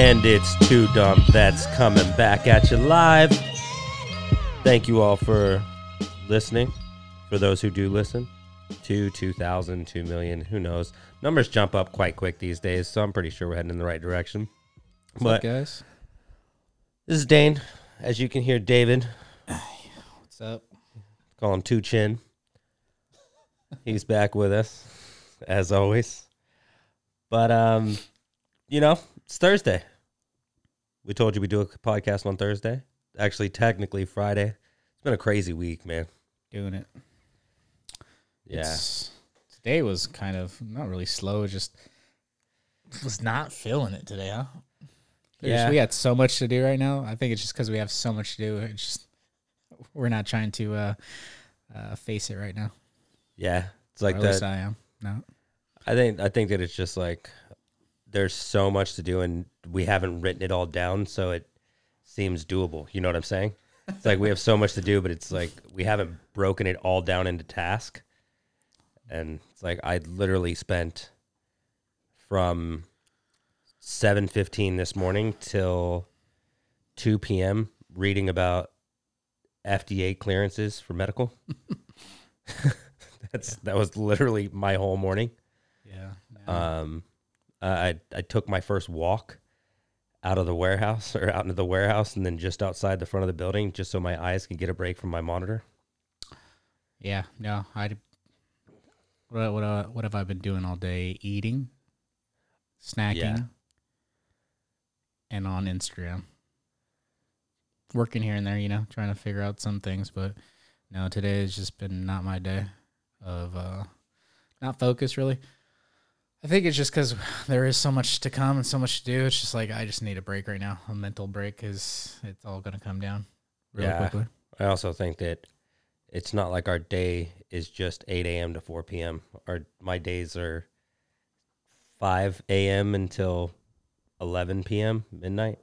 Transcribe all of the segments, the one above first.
And it's Too Dumb that's coming back at you live. Thank you all for listening. For those who do listen, two, 2,000, 2 million, who knows? Numbers jump up quite quick these days, so I'm pretty sure we're heading in the right direction. What's But up, guys? this is Dane. As you can hear, David, What's up? call him Two Chin. He's back with us, as always. But, um, you know, it's Thursday. We told you we do a podcast on Thursday. Actually, technically Friday. It's been a crazy week, man. Doing it. Yeah. It's- today was kind of not really slow. Just was not feeling it today, huh? There's- Yeah. we got so much to do right now. I think it's just because we have so much to do. It's just we're not trying to uh, uh, face it right now. Yeah. It's like or at least. I am. No. I think I think that it's just like there's so much to do and we haven't written it all down, so it seems doable. You know what I'm saying? It's like we have so much to do, but it's like we haven't broken it all down into task. And it's like I literally spent from seven fifteen this morning till two PM reading about FDA clearances for medical. That's that was literally my whole morning. Yeah. Um, I I took my first walk out of the warehouse or out into the warehouse, and then just outside the front of the building, just so my eyes could get a break from my monitor. yeah. No. I. What what uh, what have I been doing all day? Eating, snacking, Yeah. and on Instagram. Working here and there, you know, trying to figure out some things, but no, today has just been not my day of uh not focus really. I think it's just because there is so much to come and so much to do. It's just like I just need a break right now, a mental break, because it's all gonna come down really Yeah. quickly. I also think that it's not like our day is just eight a.m. to four p.m. Our my days are five a.m. until eleven p.m. midnight.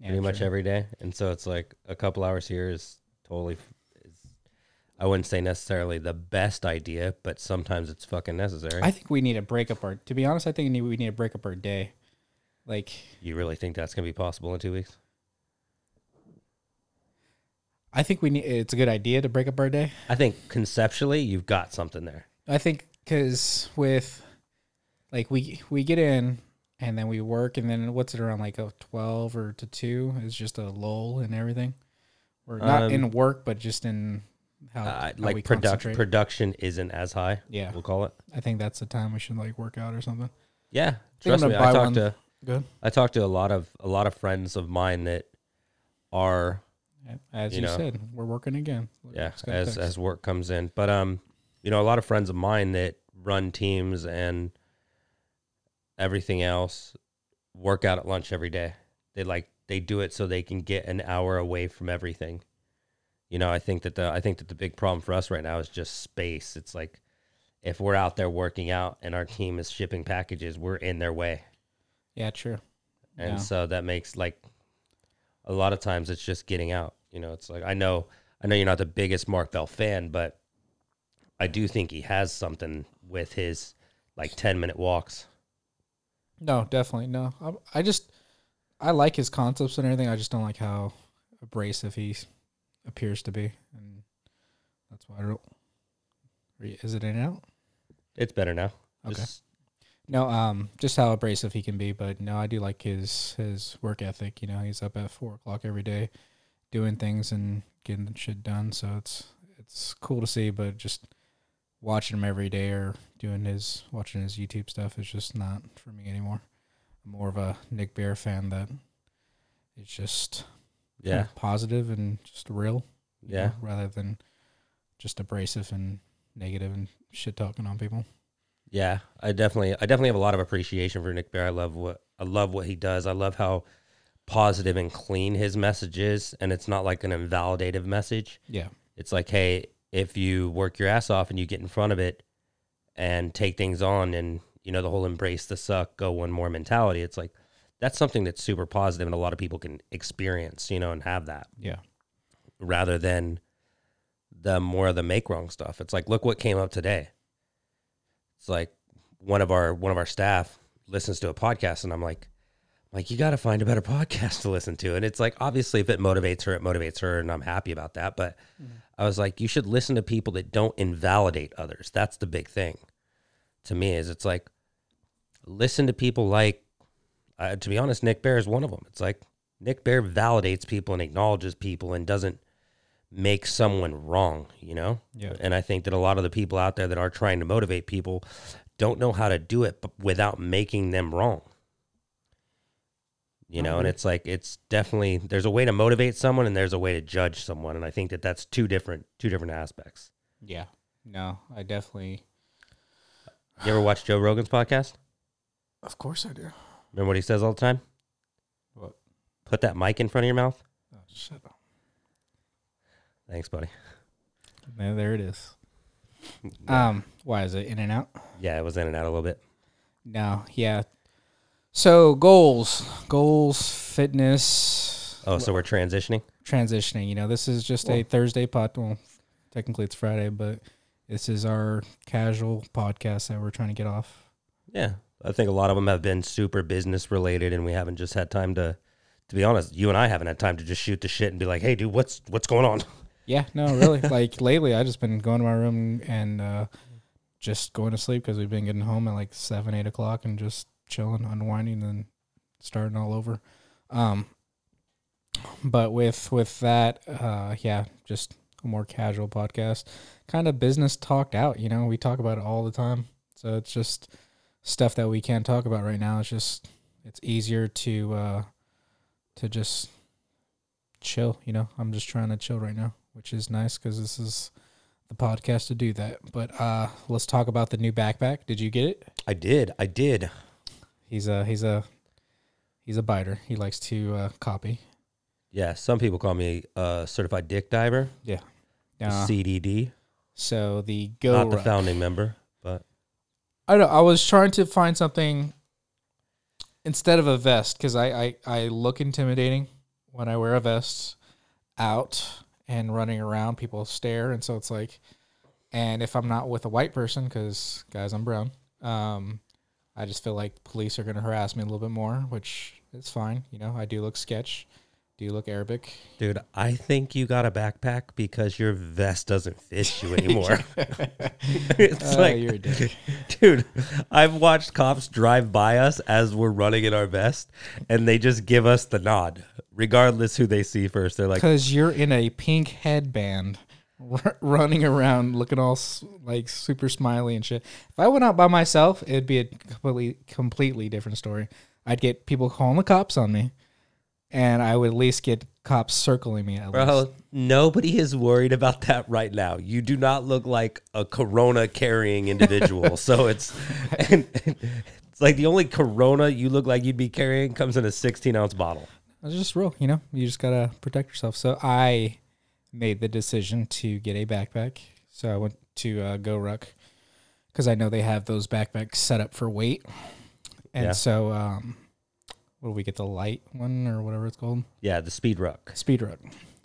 Yeah, pretty much every day. And so it's like a couple hours here is totally. I wouldn't say necessarily the best idea, but sometimes it's fucking necessary. I think we need to break up our. To be honest, I think we need, we need to break up our day. Like you really think that's gonna be possible in two weeks? I think we need. It's a good idea to break up our day. I think conceptually you've got something there. I think because with like we we get in and then we work and then what's it around like a twelve or to two is just a lull and everything. We're not Um, in work, but just in how, Uh, how like production production isn't as high. yeah, We'll call it. I think that's the time we should like work out or something. Yeah, trust I'm me. I talked one. to Good. I talked to a lot of a lot of friends of mine that are As You you, know. said, we're working again. yeah as text. as work comes in but um you know a lot of friends of mine that run teams and everything else work out at lunch every day they like they do it so they can get an hour away from everything you know i think that the i think that the big problem for us right now is just space it's like if we're out there working out and our team is shipping packages we're in their way yeah, true. and Yeah. so that makes like a lot of times it's just getting out you know it's like i know i know you're not the biggest mark bell fan but i do think he has something with his like 10 minute walks No, definitely no. I, I just I like his concepts and everything. I just don't like how abrasive he appears to be, and that's why I don't. Re- Is it in and out? it's better now Okay. Just- No, um, just how abrasive he can be. But no, I do like his his work ethic. You know, he's up at four o'clock every day, doing things and getting shit done. So it's it's cool to see. But just watching him every day or doing his watching his YouTube stuff is just not for me anymore. I'm more of a Nick Bare fan that is just yeah positive and just real. Yeah. know, rather than just abrasive and negative and shit talking on people. yeah i definitely i definitely have a lot of appreciation for nick bare i love what i love what he does i love how positive and clean his message is and it's not like an invalidative message Yeah. It's like, hey, if you work your ass off and you get in front of it and take things on and, you know, the whole embrace the suck, go one more mentality, it's like that's something that's super positive and a lot of people can experience, you know, and have that Yeah. rather than the more of the make wrong stuff. It's like, look what came up today. It's like one of our one of our staff listens to a podcast and I'm like, like you got to find a better podcast to listen to and it's like obviously if it motivates her it motivates her and i'm happy about that but mm-hmm. i was like you should listen to people that don't invalidate others that's the big thing to me is it's like listen to people like uh, to be honest nick bare is one of them it's like nick bare validates people and acknowledges people and doesn't make someone wrong you know Yeah. and i think that a lot of the people out there that are trying to motivate people don't know how to do it without making them wrong you know and it's like it's definitely there's a way to motivate someone and there's a way to judge someone and i think that that's two different two different aspects Yeah. No, I definitely. you ever watch joe rogan's podcast Of course I do. Remember what he says all the time What? put that mic in front of your mouth Oh, shut up. thanks buddy Man, there it is. Um, why is it in and out? yeah it was in and out a little bit No, yeah. So goals, goals, fitness, oh so we're transitioning transitioning. You know, this is just a Thursday pod. Well, technically it's Friday, but this is our casual podcast that we're trying to get off. yeah i think a lot of them have been super business related and we haven't just had time to to be honest you and i haven't had time to just shoot the shit and be like hey dude what's what's going on Yeah, no, really. like lately, I just been going to my room and uh, just going to sleep because we've been getting home at like seven, eight o'clock and just chilling, unwinding, and starting all over. Um, but with with that, uh, yeah, just a more casual podcast, kind of business talked out. You know, we talk about it all the time, so it's just stuff that we can't talk about right now. It's just it's easier to uh, to just chill. You know, I'm just trying to chill right now, which is nice because this is the podcast to do that. But uh, let's talk about the new backpack. Did you get it? i did i did He's a he's a he's a biter. He likes to uh, copy. Yeah, some people call me a certified dick diver, Yeah. Uh, CDD, so the Go not the founding member, but I don't. I was trying to find something instead of a vest because I, I I look intimidating when I wear a vest out and running around. People stare, and so it's like, and if I'm not with a white person, because guys, I'm brown. Um, I just feel like police are going to harass me a little bit more, which is fine. You know, I do look sketch, do you look Arabic. dude, I think you got a backpack because your vest doesn't fit you anymore. it's Uh, like, you're a dick. dude, I've watched cops drive by us as we're running in our vest, and they just give us the nod, regardless who they see first. They're like, Because you're in a pink headband, r- running around looking all s- like super smiley and shit. If I went out by myself, it'd be a completely completely different story. I'd get people calling the cops on me, and I would at least get cops circling me. At least. Bro, nobody is worried about that right now. You do not look like a corona carrying individual. so it's and, it's like the only corona you look like you'd be carrying comes in a 16 ounce bottle. It's just real, you know. You just gotta protect yourself. So I made the decision to get a backpack. So I went to uh, GORUCK because I know they have those backpacks set up for weight. And Yeah. so, um, what do we get? The light one or whatever it's called, Yeah, the speed ruck. Speed Ruck,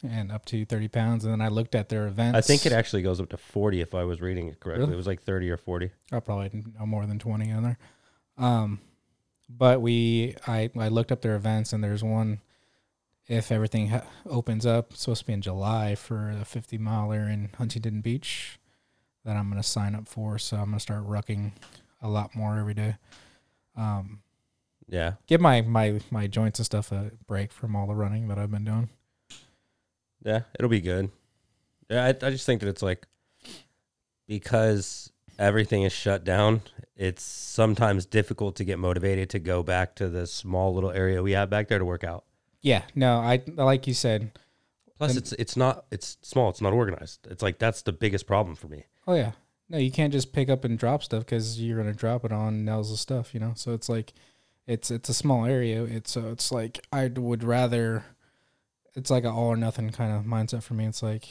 and up to thirty pounds. And then I looked at their events. I think it actually goes up to 40 if I was reading it correctly. Really? It was like 30 or 40. I'll probably know more than 20 on there. Um, but we, I, I looked up their events and there's one, if everything ha- opens up, supposed to be in July for a 50 miler in Huntington Beach that I'm going to sign up for. So I'm going to start rucking a lot more every day. Um, Yeah. give my, my, my joints and stuff a break from all the running that I've been doing. Yeah, it'll be good. Yeah, I, I just think that it's like because everything is shut down, it's sometimes difficult to get motivated to go back to the small little area we have back there to work out. Yeah, no, I, like you said, Plus, it's it's not it's small. It's not organized. It's like that's the biggest problem for me. Oh yeah. No, you can't just pick up and drop stuff because you're gonna drop it on nails Nels' stuff, you know. So it's like, it's it's a small area. It's so it's like I would rather, it's like an all or nothing kind of mindset for me. It's like,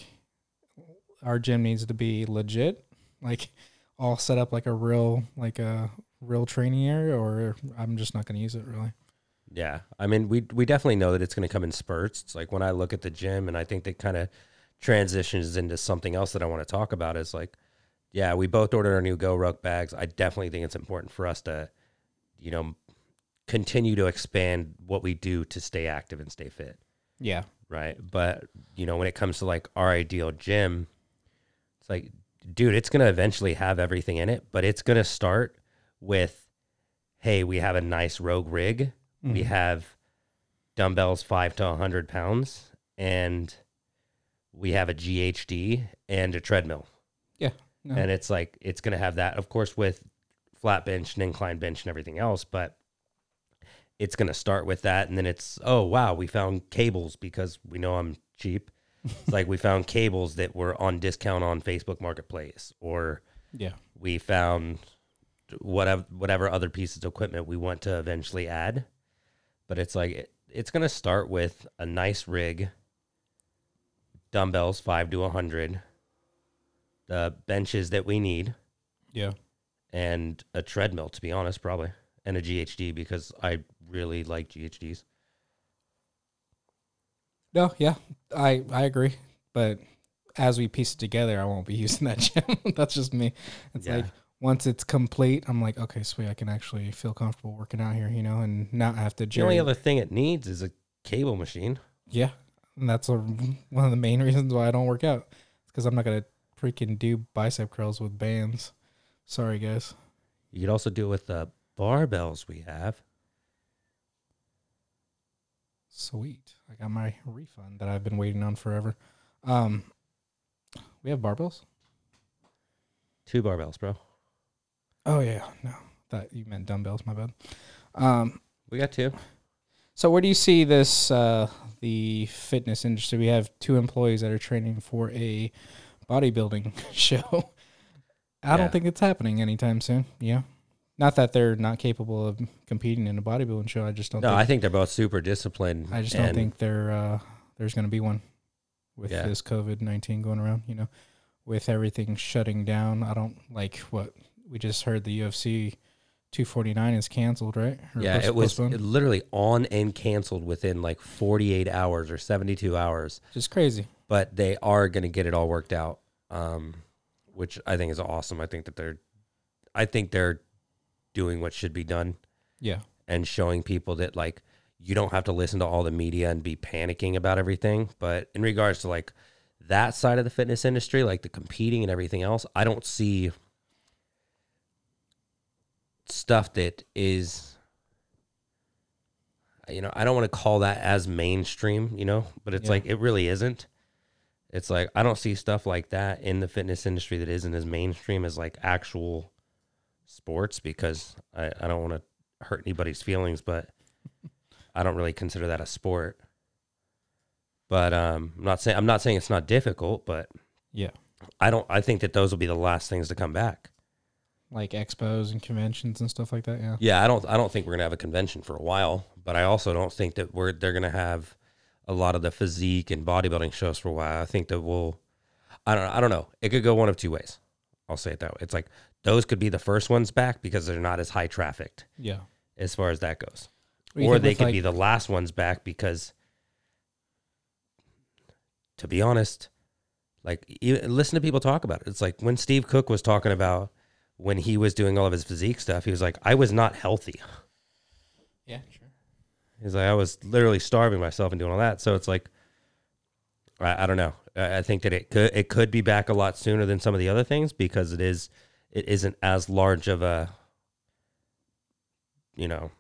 our gym needs to be legit, like all set up like a real like a real training area, or I'm just not gonna use it really. Yeah, I mean, we we definitely know that it's going to come in spurts. It's like when I look at the gym, and I think that kind of transitions into something else that I want to talk about. Is like, yeah, we both ordered our new GORUCK bags. I definitely think it's important for us to, you know, continue to expand what we do to stay active and stay fit. Yeah. Right. But, you know, when it comes to like our ideal gym, it's like, dude, it's going to eventually have everything in it, but it's going to start with, hey, we have a nice rogue rig. We Mhm. have dumbbells five to 100 pounds, and we have a GHD and a treadmill. Yeah. No. And it's like, it's going to have that, of course, with flat bench and incline bench and everything else, but it's going to start with that. And then it's, oh, wow, we found cables because we know I'm cheap. It's like we found cables that were on discount on Facebook Marketplace, or yeah. we found whatever whatever other pieces of equipment we want to eventually add. But it's like it, it's going to start with a nice rig, dumbbells five to a hundred, the benches that we need, Yeah. and a treadmill. To be honest, probably and a GHD because I really like GHDs. No, yeah, I I agree. But as we piece it together, I won't be using that gym. That's just me. It's Yeah. like once it's complete, I'm like, okay, sweet, I can actually feel comfortable working out here, you know, and not have to. The only other thing it needs is a cable machine. yeah, and that's a, one of the main reasons why I don't work out. It's because I'm not gonna freaking do bicep curls with bands. Sorry, guys. You could also do it with the barbells we have. Sweet, I got my refund that I've been waiting on forever. Um, we have barbells. Two barbells, bro. Oh yeah, no, that you meant dumbbells. My bad. Um, We got two. so where do you see this uh, the fitness industry? We have two employees that are training for a bodybuilding show. I Yeah. don't think it's happening anytime soon. Yeah, not that they're not capable of competing in a bodybuilding show. I just don't. No, think, I think they're both super disciplined. I just don't think there uh, there's going to be one with Yeah. this COVID nineteen going around. You know, with everything shutting down. I don't like what we just heard. The UFC two forty nine is canceled, right? Or Yeah, post- it was postponed? literally on and canceled within like 48 hours or 72 hours. just crazy. But they are going to get it all worked out, um, which I think is awesome. I think that they're, I think they're doing what should be done Yeah, and showing people that like you don't have to listen to all the media and be panicking about everything. But in regards to like that side of the fitness industry, like the competing and everything else, I don't see stuff that is you know, I don't want to call that as mainstream, you know, but it's Yeah. like it really isn't. It's like I don't see stuff like that in the fitness industry that isn't as mainstream as like actual sports because I, I don't want to hurt anybody's feelings, but I don't really consider that a sport. But um, I'm not saying I'm not saying it's not difficult, but yeah, I don't. I think that those will be the last things to come back. like expos and conventions and stuff like that. Yeah, Yeah, I don't. I don't think we're gonna have a convention for a while, but I also don't think that we're they're gonna have a lot of the physique and bodybuilding shows for a while. I think that we'll. I don't. I don't know. It could go one of two ways. I'll say it that way. It's like those could be the first ones back because they're not as high trafficked yeah. as far as that goes. What do you or they could like- be the last ones back because to be honest like e- listen to people talk about it it's like when steve cook was talking about when he was doing all of his physique stuff he was like i was not healthy yeah, sure. he's like i was literally starving myself and doing all that so it's like i, I don't know I, I think that it could it could be back a lot sooner than some of the other things because it is it isn't as large of a you know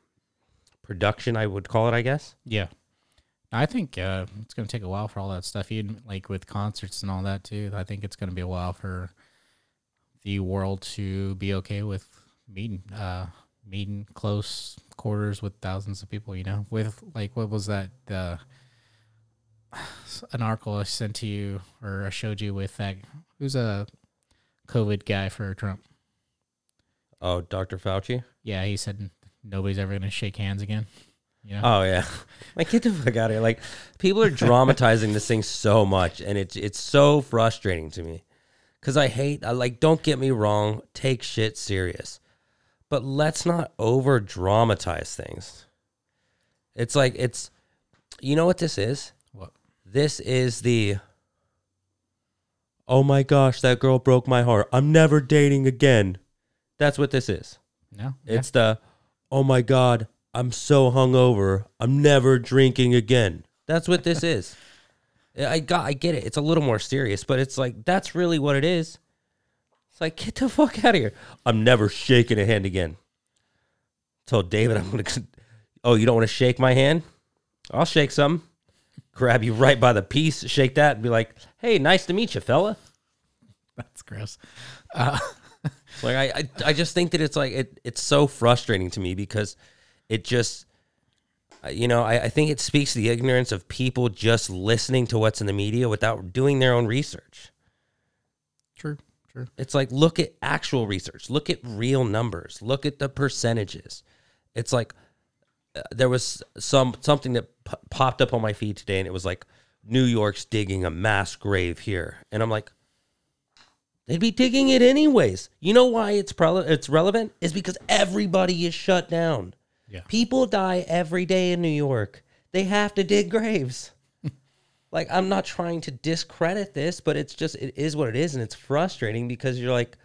production i would call it i guess Yeah. I think uh, it's going to take a while for all that stuff, even like with concerts and all that too. I think it's going to be a while for the world to be okay with meeting, uh, meeting close quarters with thousands of people. You know, with like what was that? The an article I sent to you or I showed you with that who's a COVID guy for Trump. oh dr fauci Yeah, he said nobody's ever going to shake hands again. You know, Oh yeah, like get the fuck out of here! Like people are dramatizing this thing so much, and it's it's so frustrating to me because I hate. I like. Don't get me wrong. Take shit serious, but let's not over dramatize things. It's like it's. You know what this is? What? This is the. Oh my gosh, that girl broke my heart. I'm never dating again. That's what this is. no, It's the, oh my God, I'm so hungover. I'm never drinking again. That's what this is. I got I get it. It's a little more serious, but it's like that's really what it is. It's like get the fuck out of here. I'm never shaking a hand again. Told David I'm gonna Oh, you don't want to shake my hand? I'll shake some. Grab you right by the piece, shake that, and be like, "Hey, nice to meet you, fella." That's gross. Like I, I, I just think that it's like it, it's so frustrating to me because it just, you know, I, I think it speaks to the ignorance of people just listening to what's in the media without doing their own research. True. True. It's like look at actual research, look at real numbers, look at the percentages. It's like uh, there was some something that p- popped up on my feed today, and it was like New York's digging a mass grave here, and I'm like, they'd be digging it anyways. You know why it's probably it's relevant is because everybody is shut down. Yeah. People die every day in New York. They have to dig graves. like I'm not trying to discredit this, but it's just it is what it is, and it's frustrating because you're like,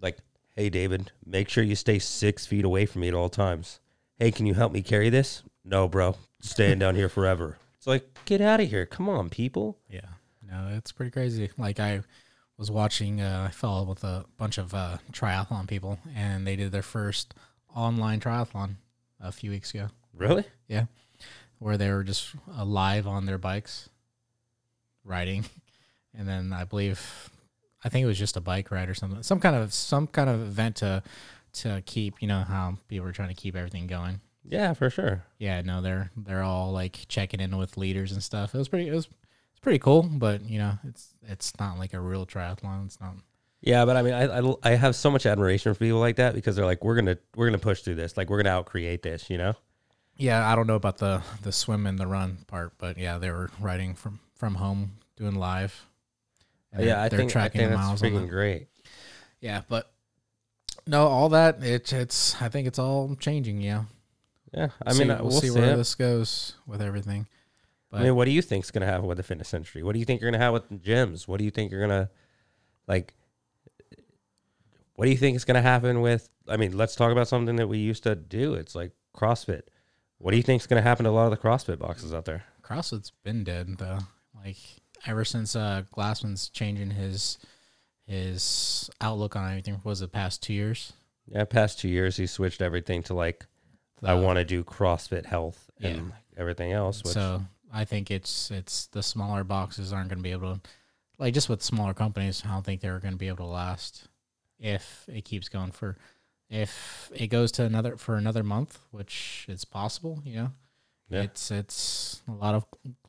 like, hey David, make sure you stay six feet away from me at all times. Hey, can you help me carry this? No, bro, staying down here forever. It's like get out of here. Come on, people. Yeah. No, it's pretty crazy. Like I was watching, uh, I fell with a bunch of uh, triathlon people, and they did their first online triathlon a few weeks ago. Really? Yeah, where they were just uh, live on their bikes, riding, and then I believe, I think it was just a bike ride or something, some kind of some kind of event to to keep, you know, how people were trying to keep everything going. Yeah, for sure. Yeah, no, they're they're all like checking in with leaders and stuff. It was pretty, it was it's pretty cool, but you know, it's it's not like a real triathlon. It's not. Yeah, but I mean, I, I I have so much admiration for people like that because they're like, we're gonna we're gonna push through this. Like we're gonna outcreate this. You know? Yeah, I don't know about the the swim and the run part, but yeah, they were riding from from home, doing live. And yeah, I they're think I tracking think the that's miles on freaking great. Yeah, but no, all that it's it's. I think it's all changing. Yeah, Yeah, I mean, see, uh, we'll, we'll see see. where it. this goes with everything. But I mean, what do you think's gonna happen with the fitness industry? What do you think you're gonna have with the gyms? What do you think you're gonna like? What do you think is gonna happen with? I mean, let's talk about something that we used to do. It's like CrossFit. What do you think is gonna happen to a lot of the CrossFit boxes out there? CrossFit's been dead though. Like ever since uh Glassman's changing his his outlook on everything was the past two years. Yeah, past two years, he switched everything to like, I Uh, want to do CrossFit health Yeah. and everything else. Which, So I think it's it's the smaller boxes aren't going to be able to, like just with smaller companies, I don't think they're going to be able to last if it keeps going for, if it goes to another for another month, which is possible. You know, Yeah. it's it's a lot of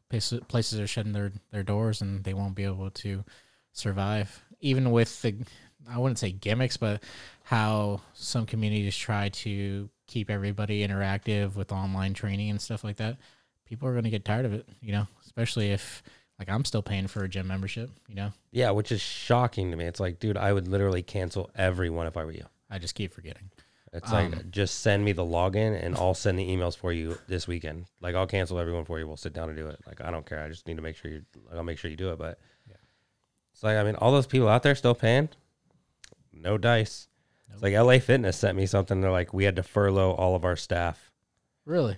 places places are shutting their their doors and they won't be able to survive, even with the I wouldn't say gimmicks, but how some communities try to keep everybody interactive with online training and stuff like that. People are going to get tired of it, you know, especially if like I'm still paying for a gym membership, you know. yeah, which is shocking to me. It's like, dude, I would literally cancel everyone if I were you. I just keep forgetting. It's Um, like just send me the login and I'll send the emails for you this weekend. Like I'll cancel everyone for you. We'll sit down and do it. Like I don't care. I just need to make sure you. Like, I'll make sure you do it. But Yeah. it's like I mean, all those people out there still paying. No dice. It's like LA Fitness sent me something. They're like, we had to furlough all of our staff. Really?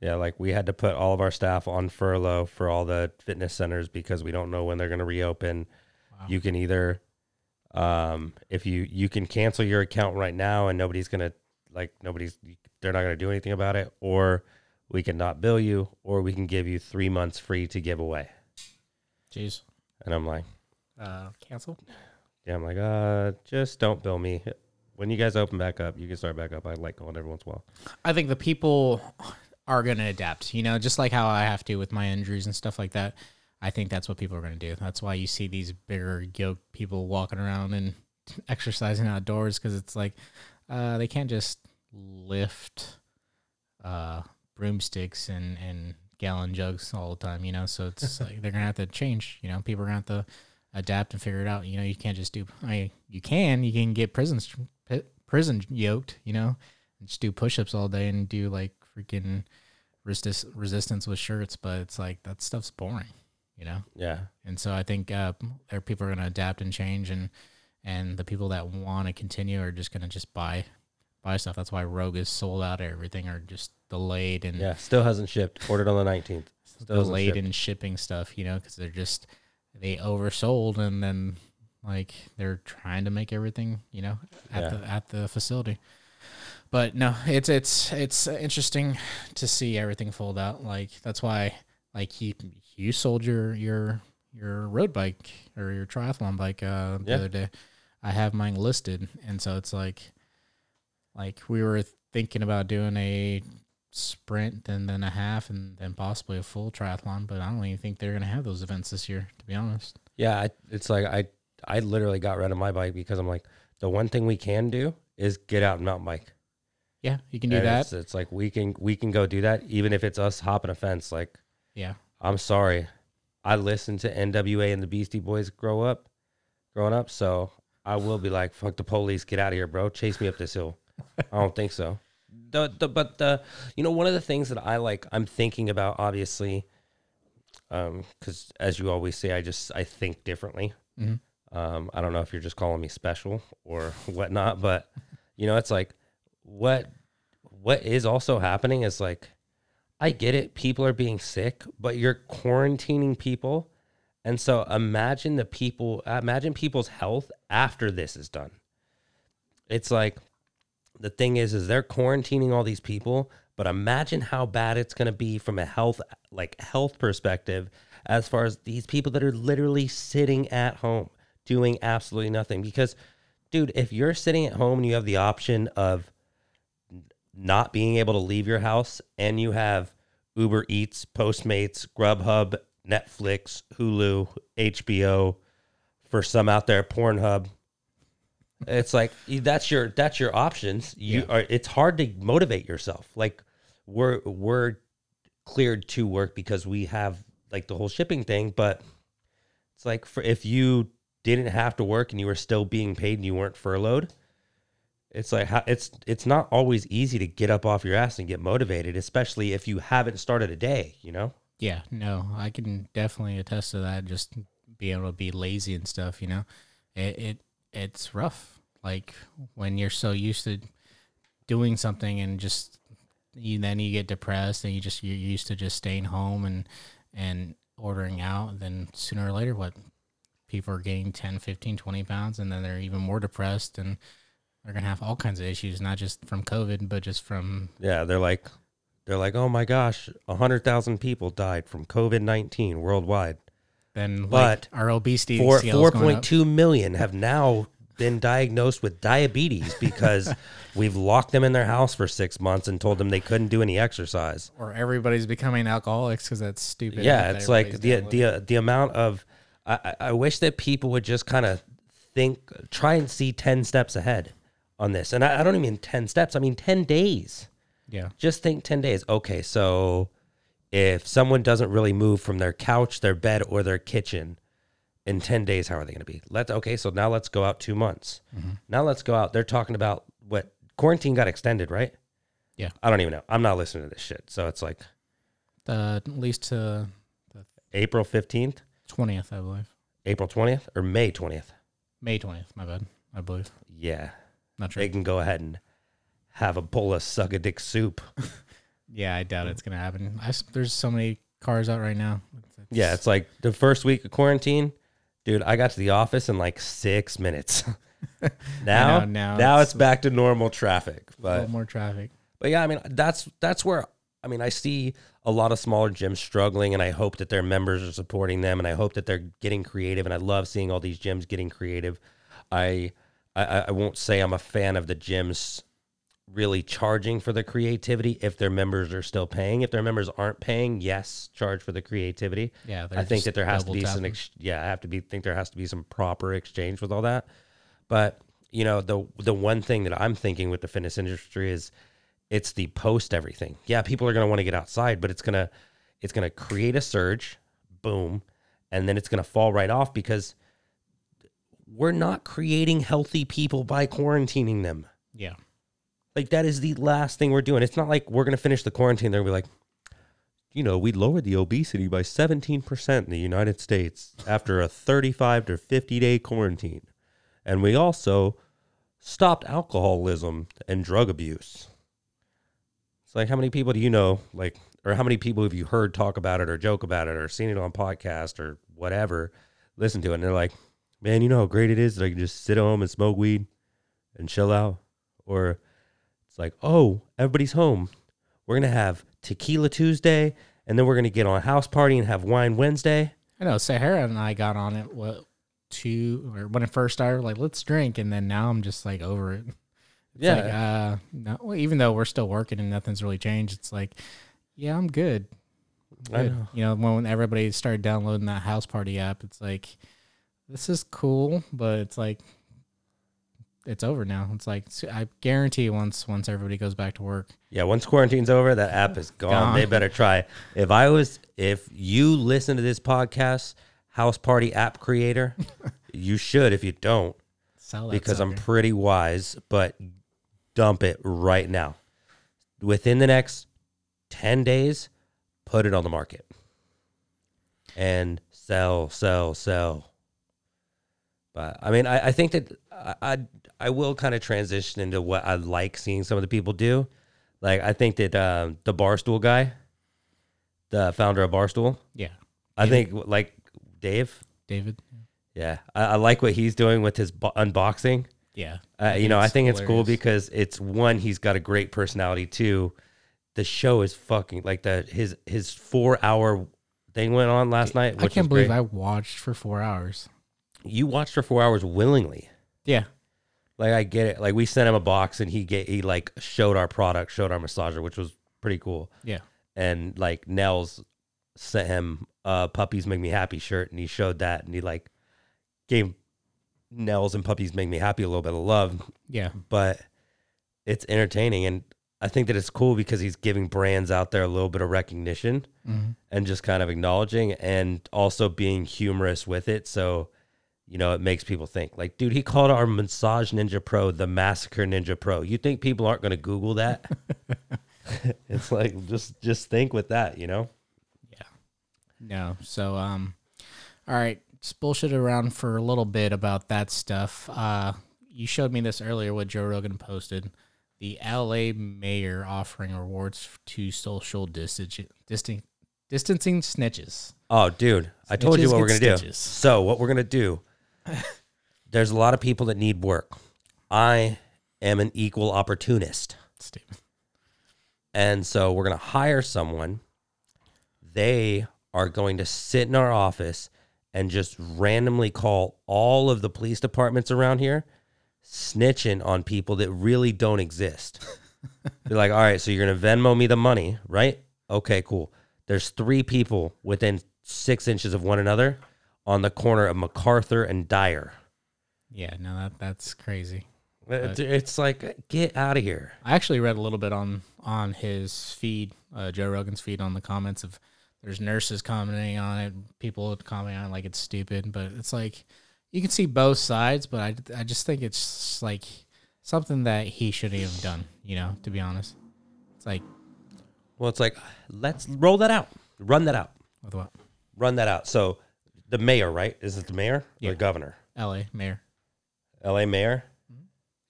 Yeah, like we had to put all of our staff on furlough for all the fitness centers because we don't know when they're going to reopen. Wow. You can either, um, if you you can cancel your account right now and nobody's gonna like nobody's they're not gonna do anything about it, or we can not bill you, or we can give you three months free to give away. Jeez. And I'm like, Uh, cancel? yeah, I'm like, uh, just don't bill me. When you guys open back up, you can start back up. I like going every once in a while. I think the people are going to adapt, you know, just like how I have to with my injuries and stuff like that. I think that's what people are going to do. That's why you see these bigger yoked people walking around and exercising outdoors because it's like uh, they can't just lift uh, broomsticks and, and gallon jugs all the time, you know. So it's like they're going to have to change, you know. People are going to have to adapt and figure it out. You know, you can't just do, I mean, you can, you can get prisons, prison yoked, you know, and just do push-ups all day and do like freaking resist, resistance with shirts but it's like that stuff's boring you know Yeah, and so i think uh there people are going to adapt and change and and the people that want to continue are just going to just buy buy stuff that's why rogue is sold out everything are just delayed and Yeah, still hasn't shipped. Ordered on the nineteenth. Still delayed in shipping stuff, you know, because they're just they oversold and then like they're trying to make everything, you know, at Yeah. the at the facility. But no, it's it's it's interesting to see everything fold out. Like that's why like you you sold your your your road bike or your triathlon bike uh, the Yeah. other day. I have mine listed, and so it's like like we were thinking about doing a sprint and then a half and then possibly a full triathlon, but I don't even think they're gonna have those events this year, to be honest. Yeah, I, it's like I I literally got rid of my bike because I'm like the one thing we can do is get out and mountain bike. Yeah, you can do And that. It's, it's like we can we can go do that even if it's us hopping a fence. Like Yeah. I'm sorry, I listened to NWA and the Beastie Boys grow up, growing up. So I will be like, fuck the police, get out of here, bro. Chase me up this hill. I don't think so. The, the but the you know one of the things that I like I'm thinking about obviously, um, because as you always say, I just I think differently. Mhm. Um, I don't know if you're just calling me special or whatnot, but you know, it's like what what is also happening is like I get it, people are being sick, but you're quarantining people. And so imagine the people imagine people's health after this is done. It's like the thing is is they're quarantining all these people, but imagine how bad it's going to be from a health like health perspective as far as these people that are literally sitting at home doing absolutely nothing because dude, if you're sitting at home and you have the option of not being able to leave your house and you have Uber Eats, Postmates, Grubhub, Netflix, Hulu, HBO, for some out there, Pornhub. It's like that's your that's your options. You Yeah. are it's hard to motivate yourself. Like we're we're cleared to work because we have like the whole shipping thing, but it's like for if you didn't have to work and you were still being paid and you weren't furloughed, it's like how, it's it's not always easy to get up off your ass and get motivated, especially if you haven't started a day. You know? Yeah, no, I can definitely attest to that. Just being able to be lazy and stuff, you know, it, it it's rough. Like when you're so used to doing something and just you then you get depressed and you just you're used to just staying home and and ordering out. Then sooner or later, what people are gaining 10, 15, 20 pounds, and then they're even more depressed and they're gonna have all kinds of issues, not just from COVID, but just from Yeah, they're like they're like, oh my gosh, hundred thousand people died from COVID nineteen worldwide. Then But like our obesity Four four point two million have now been diagnosed with diabetes because we've locked them in their house for six months and told them they couldn't do any exercise. or everybody's becoming alcoholics because that's stupid. yeah, that it's like the the the amount of. I, I- wish that people would just kind of think, try and see ten steps ahead on this, and I, I don't even mean ten steps. I mean ten days. yeah, Just think ten days. Okay, so if someone doesn't really move from their couch, their bed, or their kitchen in ten days, how are they going to be? Let's okay. So now let's go out two months. Mm-hmm. Now let's go out. They're talking about what quarantine got extended, right? Yeah. I don't even know. I'm not listening to this shit. So it's like the, at least to April fifteenth. twentieth, I believe, April 20th or May 20th. May twentieth. My bad, I believe. Yeah. Not sure. They can go ahead and have a bowl of suck a dick soup. Yeah, I doubt it's gonna happen. I there's so many cars out right now. It's- it's- Yeah, it's like the first week of quarantine, dude, I got to the office in like six minutes. now, know, now now it's- it's back to normal traffic. But more traffic. but yeah, I mean that's that's where I mean I see a lot of smaller gyms struggling, and I hope that their members are supporting them, and I hope that they're getting creative, and I love seeing all these gyms getting creative. I I, I won't say I'm a fan of the gyms really charging for the creativity if their members are still paying. If their members aren't paying, yes, charge for the creativity. Yeah, I think that there has to be some, ex- yeah, I have to be think there has to be some proper exchange with all that. But you know, the the one thing that I'm thinking with the fitness industry is it's the post everything. Yeah, people are going to want to get outside, but it's gonna it's gonna create a surge, boom, and then it's gonna fall right off because we're not creating healthy people by quarantining them. Yeah, Like that is the last thing we're doing. It's not like we're gonna finish the quarantine. They're be like, you know, we lowered the obesity by seventeen percent in the United States after a thirty-five to fifty day quarantine, and we also stopped alcoholism and drug abuse. It's like how many people do you know, like, or how many people have you heard talk about it or joke about it or seen it on podcast or whatever, listen to it, and they're like, man, you know how great it is that I can just sit at home and smoke weed and chill out, or like, oh, everybody's home, we're gonna have tequila Tuesday, and then we're gonna get on a house party and have wine Wednesday. I know Sahara and I got on it what two or when it first started, like let's drink, and then now I'm just like over it. It's Yeah. like, uh, no, well, even though we're still working and nothing's really changed, it's like, yeah, I'm good. I Good. know. You know, when everybody started downloading that house party app, it's like, this is cool, but it's like, it's over now. It's like I guarantee once once everybody goes back to work, Yeah, once quarantine's over, that app is gone. Gone. They better try. If I was, if you listen to this podcast, House Party app creator, you should. If you don't, sell that because I'm pretty wise, but dump it right now. Within the next 10 days, put it on the market and sell, sell, sell. But I mean, I, I think that I, I, I will kind of transition into what I like seeing some of the people do. Like, I think that um, the Barstool guy, the founder of Barstool, yeah, I think like Dave, David, yeah, I, I like what he's doing with his bo- unboxing. yeah, Uh, you know, I think it's cool because it's one, he's got a great personality. Two, the show is fucking like the his his four hour thing went on last night. I can't believe great. I watched for four hours. you watched for four hours willingly. Yeah, Like I get it. Like we sent him a box and he get he like showed our product, showed our massager, which was pretty cool. yeah, And like Nels sent him a puppies make me happy shirt and he showed that and he like gave Nels and puppies make me happy a little bit of love. yeah, but it's entertaining and I think that it's cool because he's giving brands out there a little bit of recognition Mhm. and just kind of acknowledging and also being humorous with it. So, you know, it makes people think like, dude, he called our Massage Ninja Pro the Massacre Ninja Pro. You think people aren't going to Google that? it's like just just think with that, you know. Yeah. No. So, um, all right, just bullshit around for a little bit about that stuff. Uh, you showed me this earlier. What Joe Rogan posted. The LA mayor offering rewards to social distancing snitches. Oh, dude, I told you what we're gonna do. So, what we're gonna do? There's a lot of people that need work. I am an equal opportunist, Stupid. and so we're gonna hire someone. They are going to sit in our office and just randomly call all of the police departments around here, snitching on people that really don't exist. Be like, all right, so you're gonna Venmo me the money, right? Okay, cool. There's three people within six inches of one another on the corner of MacArthur and Dyer. Yeah, no, that that's crazy. It- It's like, get out of here. I actually read a little bit on on his feed, uh, Joe Rogan's feed, on the comments of there's nurses commenting on it, people commenting on it like it's stupid, but it's like you can see both sides, but I, I just think it's like something that he shouldn't have done. You know, to be honest, it's like Well, it's like, let's roll that out, run that out, with what run that out. So, the mayor, right? Is it the mayor Yeah. or governor? L.A. mayor. L.A. mayor. Mm-hmm.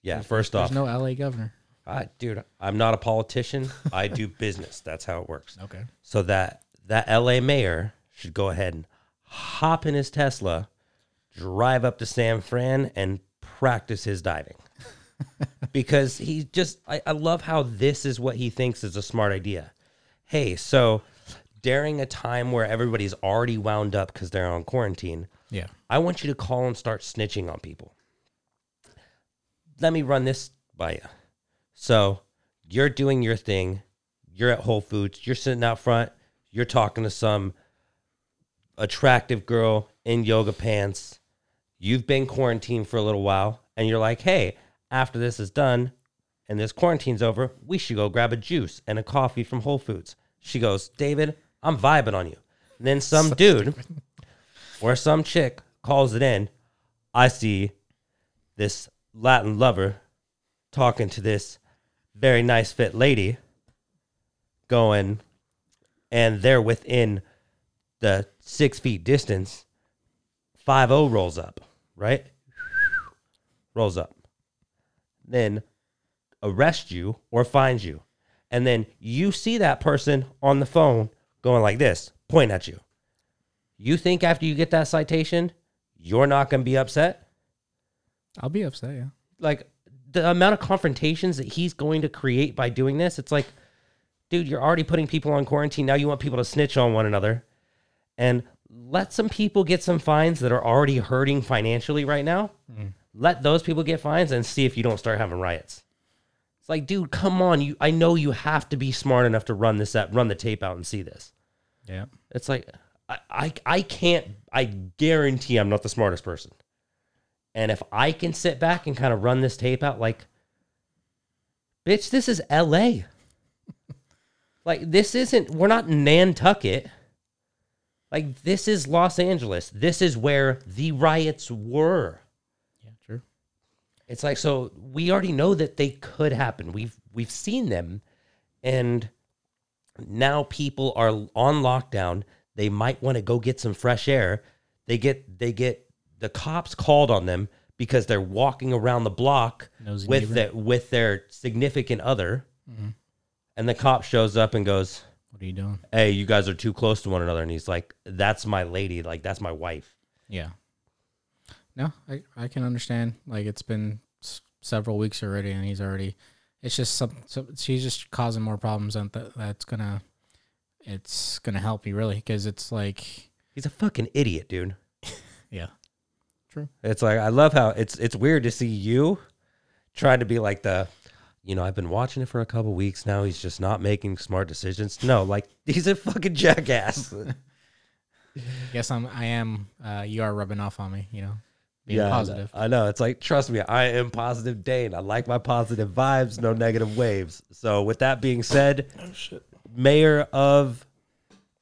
Yeah. First off, There's no L.A. governor. I, dude, I'm not a politician. I do business. That's how it works. Okay. So that that LA mayor should go ahead and hop in his Tesla, drive up to San Fran and practice his diving. because he just I, I love how this is what he thinks is a smart idea. Hey, so during a time where everybody's already wound up because they're on quarantine, Yeah. I want you to call and start snitching on people. Let me run this by you. So you're doing your thing. You're at Whole Foods. You're sitting out front. You're talking to some attractive girl in yoga pants. You've been quarantined for a little while. And you're like, hey, after this is done and this quarantine's over, we should go grab a juice and a coffee from Whole Foods. She goes, David, I'm vibing on you. And then some dude or some chick calls it in. I see this Latin lover talking to this very nice fit lady going, and they're within the six feet distance. 5 0 rolls up, right? Rolls up. Then arrest you or find you. and then you see that person on the phone going like this, point at you. You think after you get that citation, you're not going to be upset? I'll be upset. Yeah. Like the amount of confrontations that he's going to create by doing this, it's like, dude, you're already putting people on quarantine. Now you want people to snitch on one another. And let some people get some fines that are already hurting financially right now. Mm. Let those people get fines and see if you don't start having riots. Like, dude, come on. You I know you have to be smart enough to run this out, run the tape out and see this. Yeah. It's like I, I I can't I guarantee I'm not the smartest person. And if I can sit back and kind of run this tape out like bitch, this is LA. like this isn't we're not Nantucket. Like this is Los Angeles. This is where the riots were. It's like so we already know that they could happen. We've we've seen them and now people are on lockdown. They might want to go get some fresh air. They get they get the cops called on them because they're walking around the block Nosy with neighbor. their with their significant other. Mm-hmm. And the cop shows up and goes, What are you doing? "Hey, you guys are too close to one another." And he's like, "That's my lady. Like that's my wife." Yeah. No, I, I can understand. Like it's been s- several weeks already, and he's already. It's just some. So she's just causing more problems, and that that's gonna. It's gonna help you really because it's like. He's a fucking idiot, dude. Yeah. True. It's like I love how it's it's weird to see you trying to be like the you know, I've been watching it for a couple weeks now. He's just not making smart decisions. No, like he's a fucking jackass. Yes, I'm. I am. Uh, you are rubbing off on me. You know, being I know- positive. I know. It's like, trust me, I am positive Dane. I like my positive vibes, no negative waves. So with that being said, Mayor of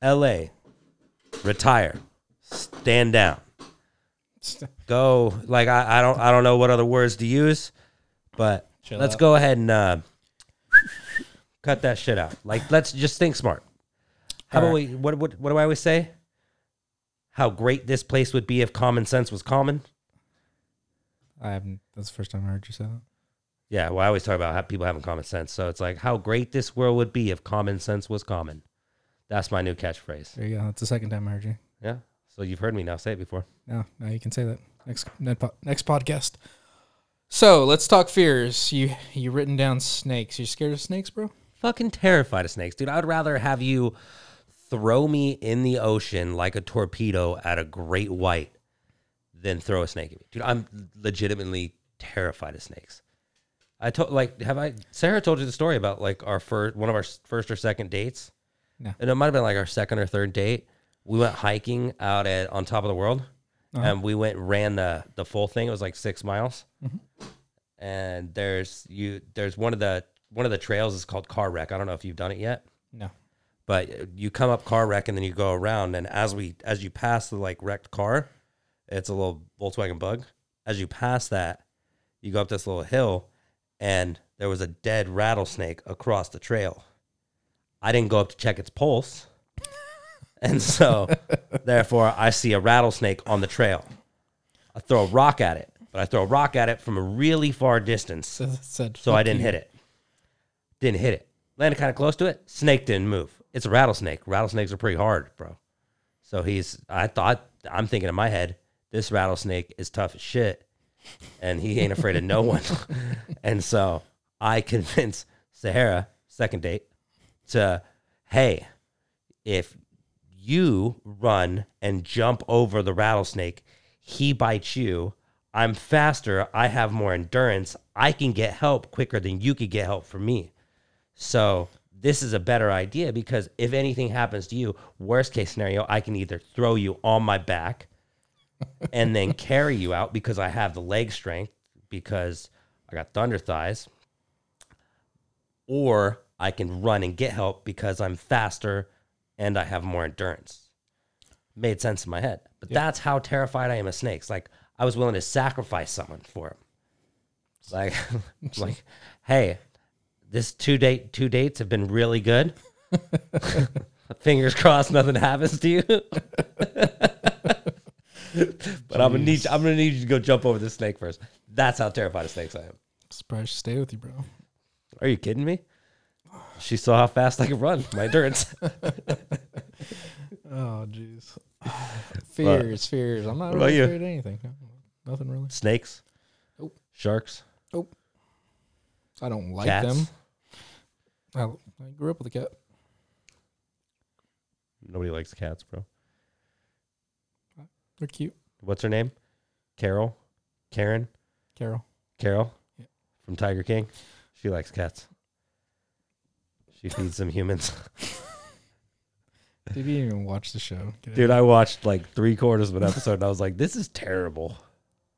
LA, retire. Stand down. Go like I, I don't I don't know what other words to use, but Chill let's out. go ahead and uh, cut that shit out. Like let's just think smart. How about we what what what do I always say? How great this place would be if common sense was common. I haven't. That's the first time I heard you say that. Yeah, well, I always talk about how people having common sense. So it's like how great this world would be if common sense was common. That's my new catchphrase. There you go. That's the second time I heard you. Yeah. So you've heard me now say it before. No, now you can say that next next podcast. So let's talk fears. You you written down snakes. You scared of snakes, bro? Fucking terrified of snakes, dude. I would rather have you throw me in the ocean like a torpedo at a great white than throw a snake at me. Dude, I'm legitimately terrified of snakes. I told like have I Sarah told you the story about like our first one of our first or second dates? No. And it might have been like our second or third date. We went hiking out at on top of the world. Uh-huh. And we went ran the the full thing. It was like six miles. Mm-hmm. And there's you there's one of the one of the trails is called car wreck. I don't know if you've done it yet No. but you come up car wreck and then you go around and as we as you pass the like wrecked car it's a little volkswagen bug as you pass that you go up this little hill and there was a dead rattlesnake across the trail i didn't go up to check its pulse and so therefore i see a rattlesnake on the trail i throw a rock at it but i throw a rock at it from a really far distance So, said, so I didn't hit it. Didn't hit it. Landed kind of close to it. Snake didn't move. It's a rattlesnake. Rattlesnakes are pretty hard, bro. So he's. I thought. I'm thinking in my head, this rattlesnake is tough as shit, and he ain't afraid of no one. and so I convinced Sahara, second date, to, hey, if you run and jump over the rattlesnake, he bites you. I'm faster. I have more endurance. I can get help quicker than you could get help from me. So this is a better idea because if anything happens to you, worst case scenario, I can either throw you on my back and then carry you out because I have the leg strength because I got thunder thighs, or I can run and get help because I'm faster and I have more endurance. Made sense in my head. But that's how terrified I am of snakes. Like I was willing to sacrifice someone for. It's like like, hey, this two date two dates have been really good. Fingers crossed nothing happens to you. But I'm gonna need I'm gonna need you to go jump over the snake first. That's how terrified of snakes I am. Surprised to stay with you, bro. Are you kidding me? She saw how fast I could run. My endurance. Oh, jeez. fears, fears. I'm not really afraid of anything. Nothing really. Snakes. Nope. Sharks. Oh. I don't like cats. them. I, I grew up with a cat. Nobody likes cats, bro. They're cute. What's her name? Carol. Karen. Carol. Carol. Yeah. From Tiger King. She likes cats. She feeds them humans. Did you even watch the show? Get Dude, I watched like three quarters of an episode and I was like, this is terrible.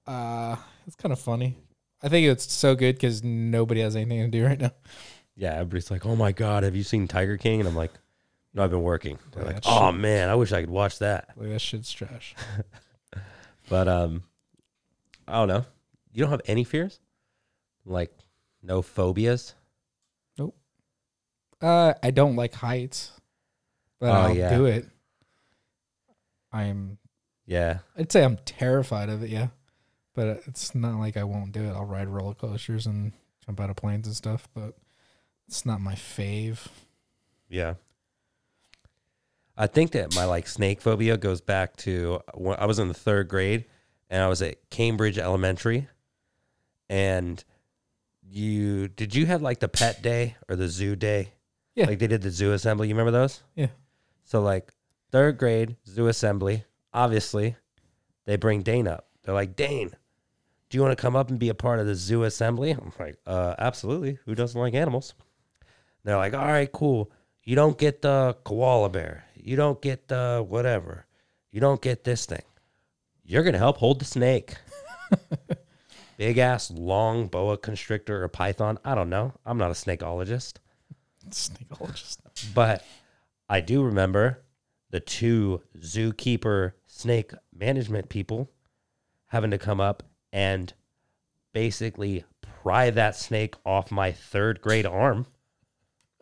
Uh, it's kind of funny. I think it's so good because nobody has anything to do right now. Yeah, everybody's like, oh my God, have you seen Tiger King? And I'm like, no, I've been working. They're like, that oh shit- man, I wish I could watch that. Like that shit's trash. But um, I don't know. You don't have any fears? Like no phobias? Uh, I don't like heights, but Oh, I'll yeah. do it. I'm. Yeah. I'd say I'm terrified of it. Yeah, but it's not like I won't do it. I'll ride roller coasters and jump out of planes and stuff, but it's not my fave. Yeah. I think that my like snake phobia goes back to when I was in the third grade and I was at Cambridge Elementary. And you did you have like the pet day or the zoo day? Yeah. Like they did the zoo assembly. You remember those? Yeah. So like third grade zoo assembly, obviously, they bring Dane up. They're like, Dane, do you want to come up and be a part of the zoo assembly? I'm like, uh, absolutely. Who doesn't like animals? They're like, all right, cool. You don't get the koala bear. You don't get the whatever. You don't get this thing. You're gonna help hold the snake. Big ass long boa constrictor or python. I don't know. I'm not a snakeologist. Snakeologist. But I do remember the two zookeeper snake management people having to come up and basically pry that snake off my third grade arm.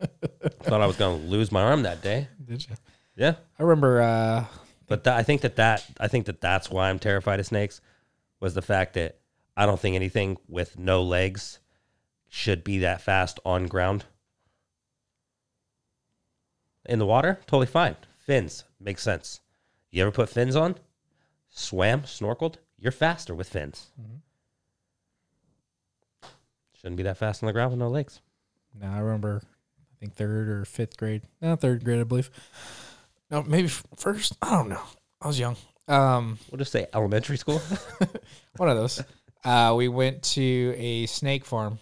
Thought I was going to lose my arm that day. Did you? Yeah. I remember. Uh, But that, I think that that I think that that's why I'm terrified of snakes was the fact that I don't think anything with no legs should be that fast on ground. In the water, totally fine. Fins makes sense. You ever put fins on? Swam, snorkeled, you're faster with fins. Mhm. Shouldn't be that fast on the ground with no legs. no, I remember. I think third or fifth grade. No, third grade, I believe. No, maybe first. I don't know. I was young. Um, We'll just say elementary school. one of those. Uh, we went to a snake farm,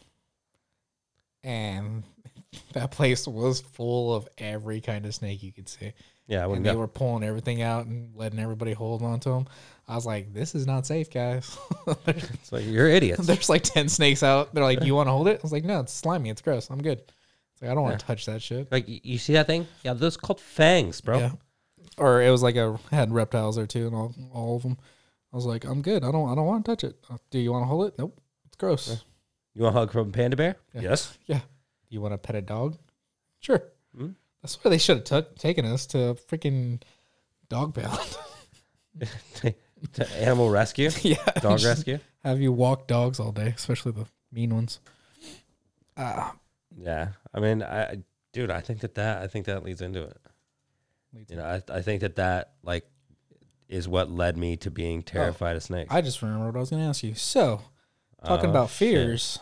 and that place was full of every kind of snake you could see. yeah, And they go. were pulling everything out and letting everybody hold on to them. I was like, "This is not safe, guys." It's like you're idiots. there's like ten snakes out. They're like, "Do you want to hold it?" I was like, "No, it's slimy. It's gross. I'm good." It's like I don't want to touch that shit. Like y- you see that thing? Yeah, those are called fangs, bro. Yeah. Or it was like a had reptiles there too, and all all of them. I was like, "I'm good. I don't I don't want to touch it. Uh, Do you want to hold it? Nope. It's gross. You want a hug from a panda bear? Yeah. Yes. Yeah. Do you want to pet a dog? Sure. Hmm. That's where they should have took taken us to freaking dog pound. to animal rescue, yeah. dog just rescue. Have you walk dogs all day, especially the mean ones. Ah, Yeah, I mean, I, I- dude, I think that that I think that leads into it. leads You know, I I think that that like is what led me to being oh, terrified of snakes. I just remembered what I was going to ask you. So, talking Oh, about shit. fears,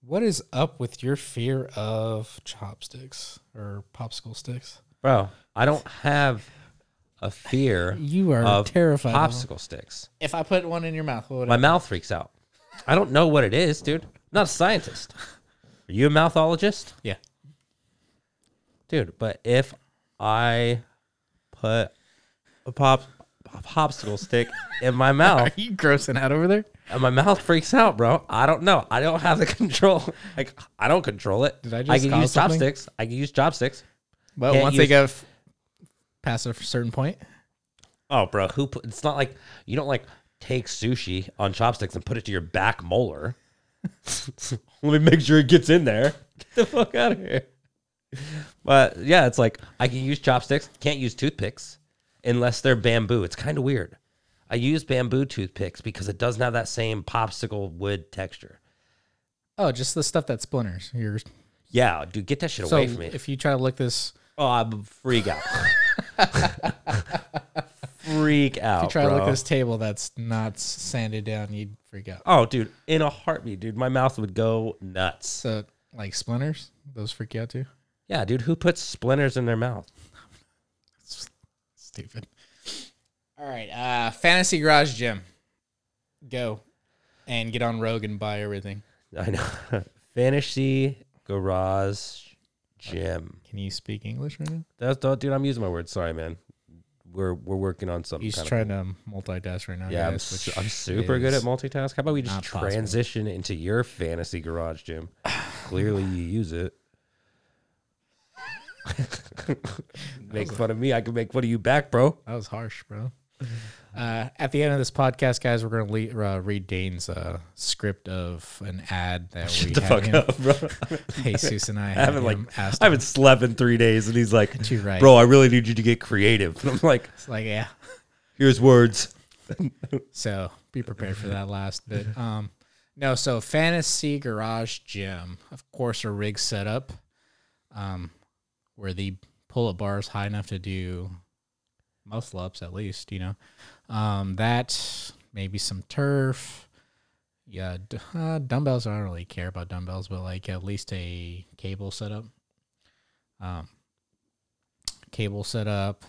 what is up with your fear of chopsticks or popsicle sticks? bro. I don't have a fear You are of terrified. of popsicle sticks. If I put one in your mouth, what would My I? mouth freaks out. I don't know what it is, dude. I'm not a scientist. Are you a mouthologist? Yeah. Dude, but if I put a pop a popsicle stick in my mouth Are you grossing out over there? and my mouth freaks out, bro, I don't know. I don't have the control. Like I don't control it. Did I I just can cause use something? chopsticks. I can use chopsticks. But Can't once they use- go f- past a certain point, Oh, bro, who? Put, it's not like you don't like take sushi on chopsticks and put it to your back molar. Let me make sure it gets in there. Get the fuck out of here. But yeah, it's like I can use chopsticks. Can't use toothpicks unless they're bamboo. It's kind of weird. I use bamboo toothpicks because it doesn't have that same popsicle wood texture. oh, just the stuff that splinters. Your Yeah, dude, get that shit So away from me. if you try to lick this, oh, I'm freak out. freak out. if you try bro. to lick this table that's not sanded down, you'd freak out. Oh, dude, in a heartbeat, dude, my mouth would go nuts. So like splinters, those freak you out too. Yeah, dude, who puts splinters in their mouth? Stupid. All right, uh, Fantasy Garage Gym. Go and get on Rogue and buy everything. I know. Fantasy Garage Gym. Can you speak English right now? That's dude. I'm using my words. Sorry, man. We're we're working on something. He's trying to multitask right now. yeah, I'm, guys, su- I'm super good at multitask. How about we just not possible. transition into your fantasy garage gym? Clearly, you use it. make fun of me. I can make fun of you back, bro. That was harsh, bro. Uh, at the end of this podcast, guys, we're gonna le- uh, read Dane's uh, script of an ad that we Shut the had fuck him, up, bro. Jesus and I, I haven't like asked I haven't slept in three days, and he's like, to write. "Bro, I really need you to get creative." And I'm like, It's like, yeah. "Here's words." So be prepared for that last bit. Um, no, so fantasy garage gym, of course, a rig setup, um, where the pull-up bar is high enough to do muscle ups at least. You know, um, that maybe some turf. Yeah, d- uh, dumbbells. I don't really care about dumbbells, but like at least a cable setup. Um, cable setup.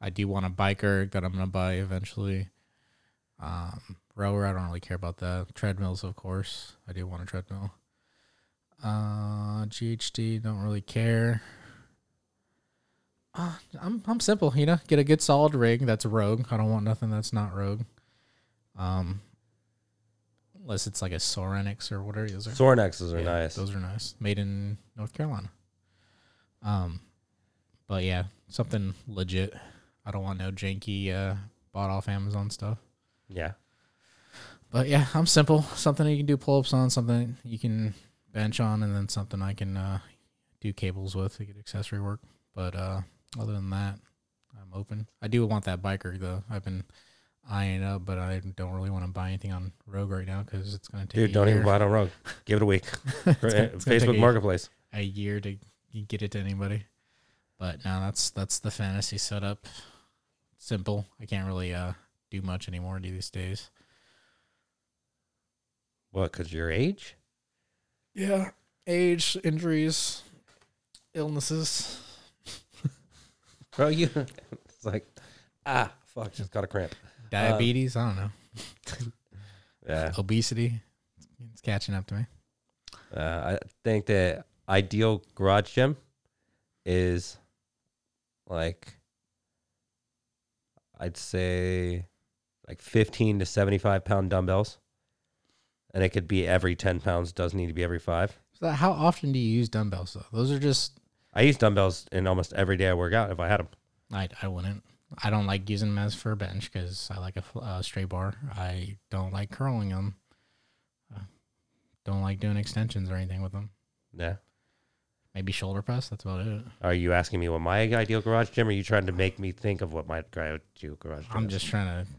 I do want a biker that I'm gonna buy eventually. Um, rower, I don't really care about that. Treadmills, of course, I do want a treadmill. Uh, GHD, don't really care. Uh, I'm I'm simple, you know. Get a good solid rig that's rogue. I don't want nothing that's not rogue. Um, unless it's like a Sorinex or whatever those are. Are Yeah, nice. Those are nice. Made in North Carolina. Um, but yeah, something legit. I don't want no janky uh bought off Amazon stuff. yeah. But yeah, I'm simple. Something you can do pull ups on, something you can bench on, and then something I can uh, do cables with to get accessory work. But uh, other than that, I'm open. I do want that biker though. I've been eyeing it up, but I don't really want to buy anything on Rogue right now because it's going to take Dude, a don't year, even buy it on Rogue. Give it a week. It's gonna- it's Facebook a- Marketplace. a year to get it to anybody. But now that's that's the fantasy setup. Simple. I can't really uh, do much anymore these days. What? Because your age? Yeah, age, injuries, illnesses. Bro, you. it's like, ah, fuck, just got a cramp. Diabetes, I don't know. Yeah. Obesity, it's catching up to me. Uh, I think the ideal garage gym is like, I'd say like 15 to 75 pound dumbbells. And it could be every 10 pounds, doesn't need to be every five. So how often do you use dumbbells though? Those are just I use dumbbells in almost every day I work out if I had them. I I wouldn't. I don't like using them as for a bench because I like a fl- uh, straight bar. I don't like curling them. Uh, don't like doing extensions or anything with them. Yeah. Maybe shoulder press. That's about it. Are you asking me what my ideal garage gym? Or are you trying to make me think of what my ideal garage gym I'm is? just trying to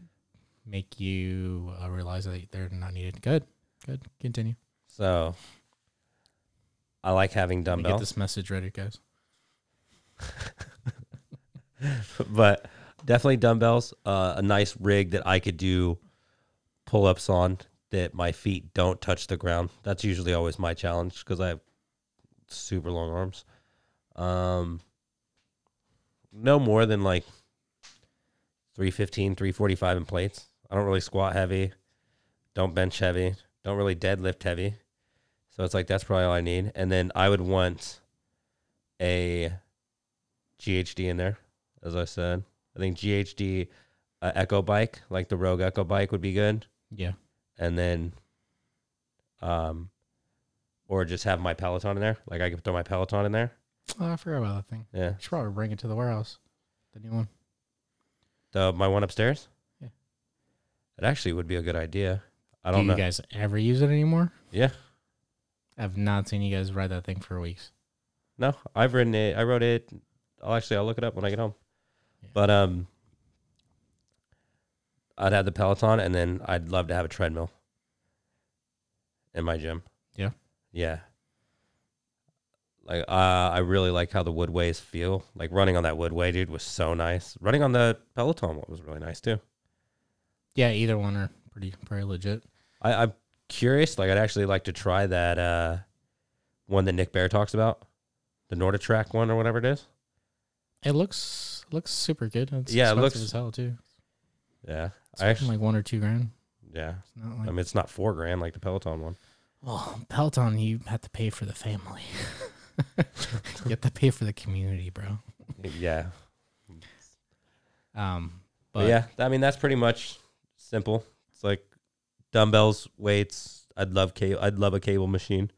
make you uh, realize that they're not needed. Good. Good. Continue. So I like having me get this message ready, guys. but definitely dumbbells. Uh, a nice rig that I could do pull ups on that my feet don't touch the ground. That's usually always my challenge because I have super long arms. Um, no more than like 315, 345 in plates. I don't really squat heavy, don't bench heavy, don't really deadlift heavy. So it's like that's probably all I need. And then I would want a GHD in there, as I said. I think GHD uh, Echo bike, like the Rogue Echo bike, would be good. Yeah. And then, um, or just have my Peloton in there. Like I could throw my Peloton in there. Oh, I forgot about that thing. Yeah, Should probably bring it to the warehouse. The new one. the my one upstairs. Yeah. it actually would be a good idea. I don't don't you know. guys ever use it anymore? yeah, I've not seen you guys ride that thing for weeks. no, I've written it. I wrote it. I'll actually I'll look it up when I get home. Yeah. But um, I'd have the Peloton, and then I'd love to have a treadmill in my gym. Yeah? Yeah. Like uh, I really like how the woodways feel. Like running on that woodway, dude, was so nice. Running on the Peloton one was really nice too. Yeah, either one are pretty pretty legit. I, I'm curious. Like I'd actually like to try that uh, one that Nick Bare talks about, the NordicTrack one or whatever it is. It looks looks super good. It's Yeah, it looks- as hell too. Yeah, It's I actually like one or two grand. yeah. It's not I mean, it's not four grand like the Peloton one. well, Peloton. You have to pay for the family. you have to pay for the community, bro. Yeah, Um, but, but yeah, I mean that's pretty much simple. It's like dumbbells, weights. I'd love cable. I'd love a cable machine,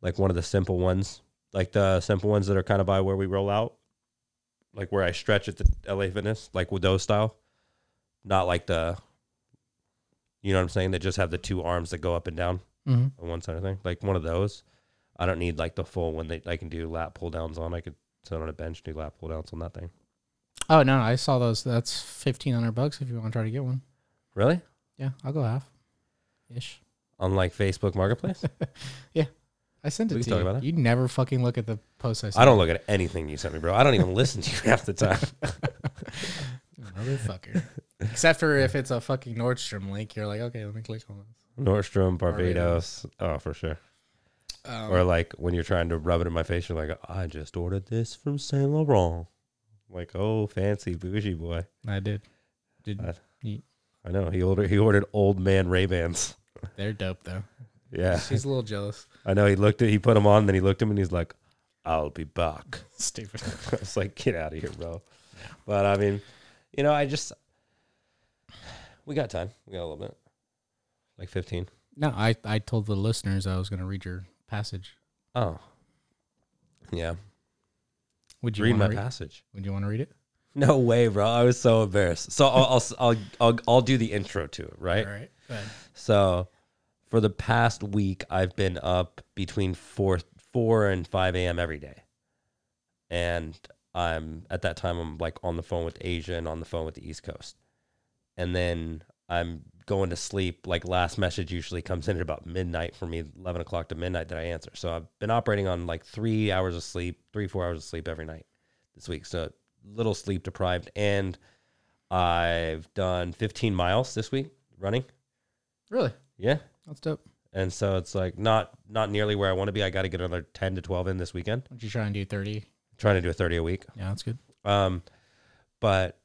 like one of the simple ones, like the simple ones that are kind of by where we roll out, like where I stretch at the LA Fitness, like with those style, not like the, you know what I'm saying? That just have the two arms that go up and down Mhm. on one side of thing, like one of those. I don't need like the full one that I can do lat pull downs on. I could sit on a bench and do lat pull downs on that thing. oh no, I saw those. That's fifteen hundred bucks if you want to try to get one. Really? Yeah, I'll go half, ish. On like Facebook Marketplace? Yeah, I sent it We to can you. about it. You never fucking look at the post I sent. I don't look at anything you sent me, bro. I don't even listen to you half the time. motherfucker. Except for if it's a fucking Nordstrom link, you're like, okay, let me click on this. Nordstrom, Barbados. Oh, for sure. Um, Or like when you're trying to rub it in my face, you're like, I just ordered this from Saint Laurent. Like, oh, fancy bougie boy. I did. Did Uh, you- I know he ordered he ordered old man Ray Bans. they're dope though. Yeah, She's a little jealous. I know. He looked at he put them on, then he looked at him and he's like, I'll be back. Stupid. I was like, get out of here, bro. But I mean, you know, I just we got time. We got a little bit, like fifteen. No, I I told the listeners I was going to read your passage. Oh, yeah. Would you Read my read? passage. Would you want to read it? No way, bro. I was so embarrassed. So I'll I'll I'll, I'll, I'll do the intro to it, right? All right. Go ahead. So for the past week, I've been up between four four and five a.m. every day, and I'm at that time I'm like on the phone with Asia and on the phone with the East Coast, and then I'm going to sleep. Like last message usually comes in at about midnight for me, eleven o'clock to midnight that I answer. So I've been operating on like three hours of sleep, three four hours of sleep every night this week. So little sleep deprived, and I've done 15 miles this week running. Really? Yeah, That's dope. and so it's like not not nearly where I want to be. I got to get another 10 to 12 in this weekend. Would you try and do 30? trying to do a 30 a week. Yeah, that's good. Um, but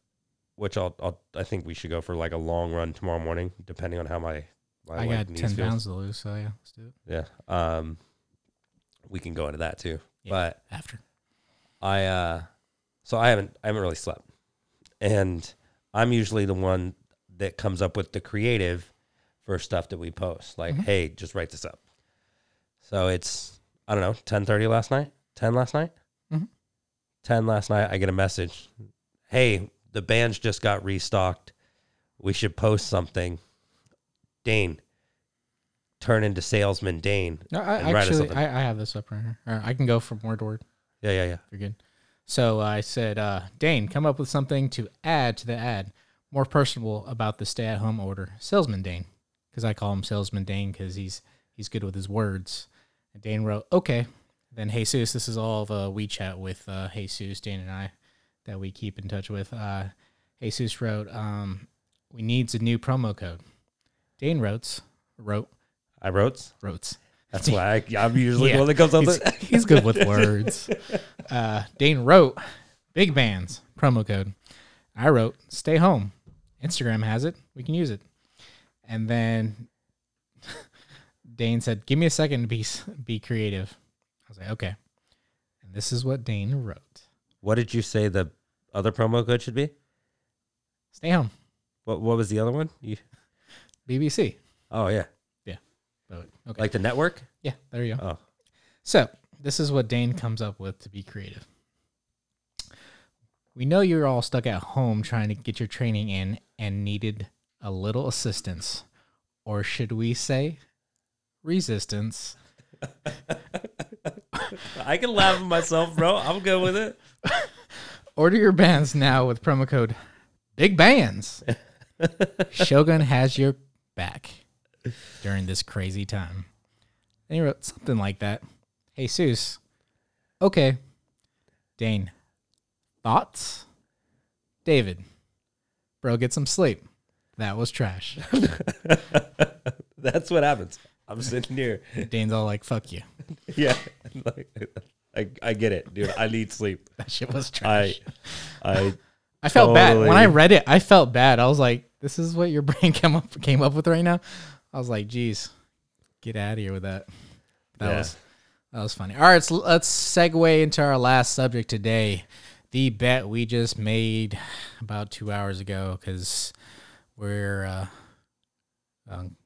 which I'll, I'll I think we should go for like a long run tomorrow morning, depending on how my, my I got 10 feels. pounds to lose, so yeah, let's do it. Yeah. Um, we can go into that too. Yeah. But After. I uh so I haven't I haven't really slept. And I'm usually the one that comes up with the creative for stuff that we post. Like, Mhm. hey, just write this up. So it's I don't know, 10:30 last night? 10 last night? Mhm. 10 last night I get a message. Hey, the bands just got restocked. We should post something. Dane turn into salesman Dane. No, I And write us actually. I, I have this up right here. Right, I can go from word to word. Yeah, yeah, yeah. you're good. So I said, uh, Dane, come up with something to add to the ad, more personable about the stay-at-home order. Salesman Dane, because I call him Salesman Dane because he's he's good with his words. And Dane wrote, okay. Then Jesus, this is all of a WeChat with uh, Jesus, Dane, and I that we keep in touch with. Uh, Jesus wrote, um, we needs a new promo code. Dane wrote, wrote, I wrote. wrote. That's why I, I'm usually Yeah. the one that comes up He's, he's good with words. Uh, Dane wrote big bands promo code. I wrote stay home. Instagram has it. We can use it. And then Dane said, "Give me a second to be be creative." I was like, "Okay." And this is what Dane wrote: What did you say the other promo code should be? "Stay home." What What was the other one? You, BBC. oh yeah, Yeah. okay. like the network. yeah, there you go. Oh, So, this is what Dane comes up with to be creative. We know you're all stuck at home trying to get your training in and needed a little assistance. Or should we say resistance? I can laugh at myself, bro. I'm good with it. Order your bands now with promo code Big Bands. Shogun has your back during this crazy time. And he wrote something like that. Jesus, Okay. Dane. Thoughts? David. Bro, get some sleep. That was trash. That's what happens. I'm sitting here. Dane's all like, fuck you. Yeah. Like, I, I get it, dude. I need sleep. That shit was I trash. I I, felt bad. When I read it, I felt bad. I was like, this is what your brain came up came up with right now. I was like, geez, get out of here with that. That Yeah. was that was funny. All right, let's let's segue into our last subject today. The bet we just made about two hours ago because we're uh, um,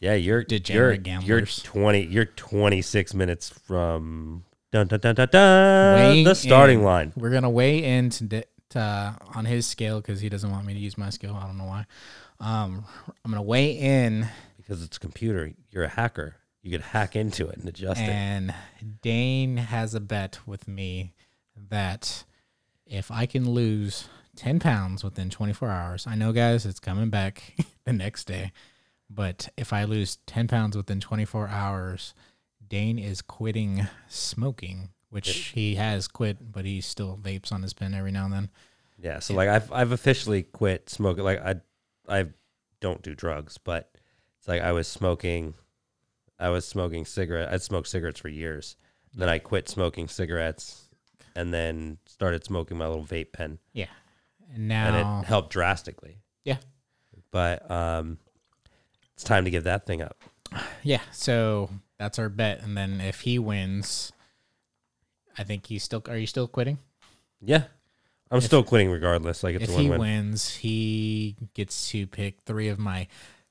Yeah, you're Degenerate you're, You're twenty. You're twenty six minutes from dun dun dun dun dun Weighing the starting in. line. we're gonna weigh in to, uh, on his scale because he doesn't want me to use my scale. I don't know why. Um, I'm gonna weigh in Because it's a computer. You're a hacker. You could hack into it and adjust it. And Dane has a bet with me that if I can lose 10 pounds within 24 hours, I know, guys, it's coming back the next day. But if I lose 10 pounds within 24 hours, Dane is quitting smoking, which he has quit, but he still vapes on his pen every now and then. Yeah. So like I've I've officially quit smoking. Like I I don't do drugs, but it's like I was smoking. I was smoking cigarette. I'd smoked cigarettes for years. Then I quit smoking cigarettes, and then started smoking my little vape pen, Yeah. And and now, it helped drastically. Yeah. But um, it's time to give that thing up. yeah. So that's our bet. And then if he wins, I think he's still, are you still quitting? Yeah. I'm still quitting regardless. Like it's if a he win-win. wins, he gets to pick three of my.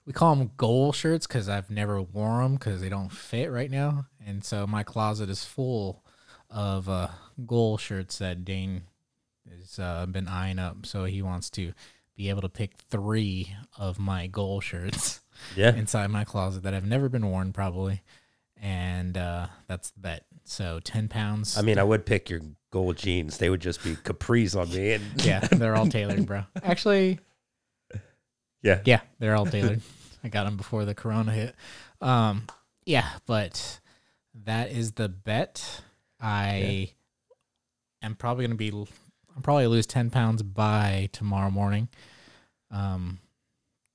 We call them goal shirts because I've never worn them because they don't fit right now, and so my closet is full of uh, goal shirts that Dane has uh, been eyeing up. So he wants to be able to pick three of my goal shirts Yeah. inside my closet that have never been worn, probably, and uh, that's the bet. So ten pounds. I mean, I would pick your gold jeans. They would just be capris on me. And yeah, they're all tailored, bro. Actually, yeah. Yeah, they're all tailored. I got them before the corona hit. Um, yeah, but that is the bet. I am probably gonna be. I'm probably lose ten pounds by tomorrow morning. Um,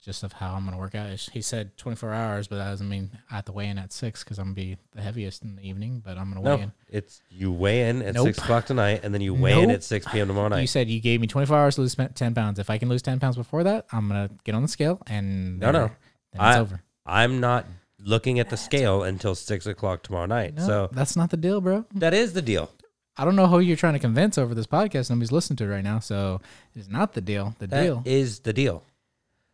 just of how I'm gonna work out. He said 24 hours, but that doesn't mean I have to weigh in at six because I'm gonna be the heaviest in the evening. But I'm gonna weigh No, in. it's you weigh in at Nope. six o'clock tonight, and then you weigh in at six p.m. tomorrow night. You said you gave me 24 hours to lose 10 pounds. If I can lose 10 pounds before that, I'm gonna get on the scale and No, no. Then it's I- over. I'm not looking at the scale until six o'clock tomorrow night. No, So that's not the deal, bro. that is the deal. I don't know who you're trying to convince over this podcast. Nobody's listening to it right now, so it's not the deal. The That deal. Is the deal.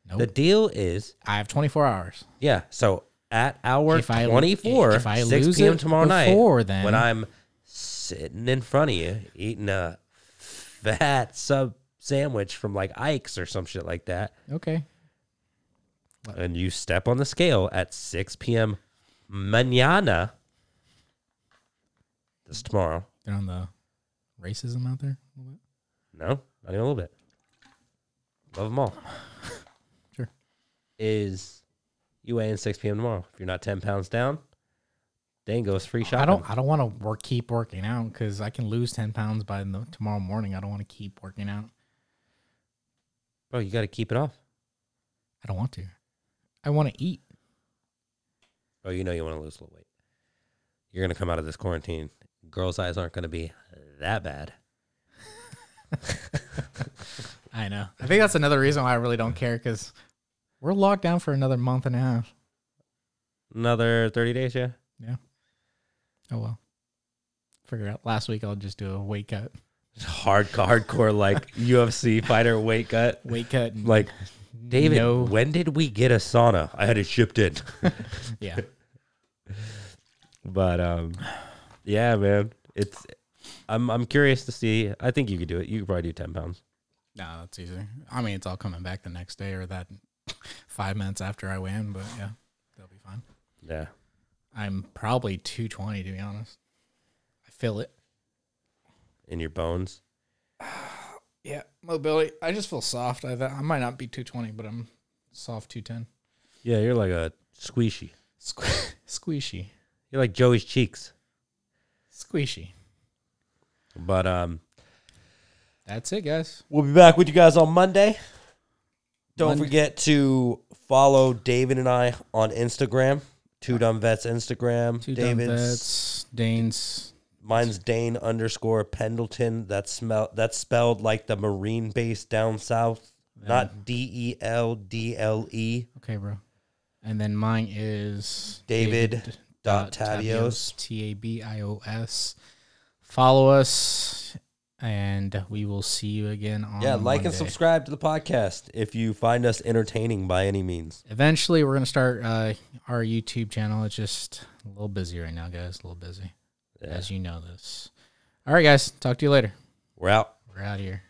Nope. The deal is I have 24 hours. yeah. So at hour If I- twenty four, if I six lose p.m. tomorrow before night, then- when I'm sitting in front of you eating a fat sub sandwich from like Ike's or some shit like that, Okay. And you step on the scale at 6 p.m. mañana, this tomorrow. They're on the racism out there. a little bit. No, not even a little bit. Love them all. Sure. Is you weigh in 6 p.m. tomorrow. If you're not 10 pounds down, Dane goes free shopping. I don't. I don't want to work. Keep working out because I can lose 10 pounds by the, tomorrow morning. I don't want to keep working out. Bro, you got to keep it off. I don't want to. I want to eat. Oh, you know you want to lose a little weight. You're going to come out of this quarantine. Girls' eyes aren't going to be that bad. I know. I think that's another reason why I really don't care because we're locked down for another month and a half. Another 30 days, yeah? Yeah. Oh well. Figure out. Last week I'll just do a weight cut. Hard, hardcore, like UFC fighter weight cut. Weight cut. Like, David, No. when did we get a sauna? I had it shipped in. yeah. But um, yeah, man, it's. I'm I'm curious to see. I think you could do it. You could probably do ten pounds. No, that's easy. I mean, it's all coming back the next day or that five minutes after I win, but yeah, they'll be fine. Yeah, I'm probably 220 to be honest. I feel it. in your bones. Yeah, mobility. I just feel soft. I, I might not be 220, but I'm soft 210. Yeah, you're like a squishy. Sque- squishy. You're like Joey's cheeks. Squishy. But um, That's it, guys. we'll be back with you guys on Monday. Don't Monday. forget to follow David and I on Instagram. Two Dumb Vets Instagram. Two dumb vets. Dane's. Mine's Dane underscore Pendleton. That's smell that's spelled like the Marine base down south. Not D E L D L E. Okay, bro. And then mine is David dot Tabios. T A B I O S. Follow us, and we will see you again on. Yeah, like and subscribe to the podcast if you find us entertaining by any means. Eventually, we're gonna start uh, our YouTube channel. It's just a little busy right now, guys. A little busy, Yeah. as you know this. All right, guys. Talk to you later. We're out. We're out here.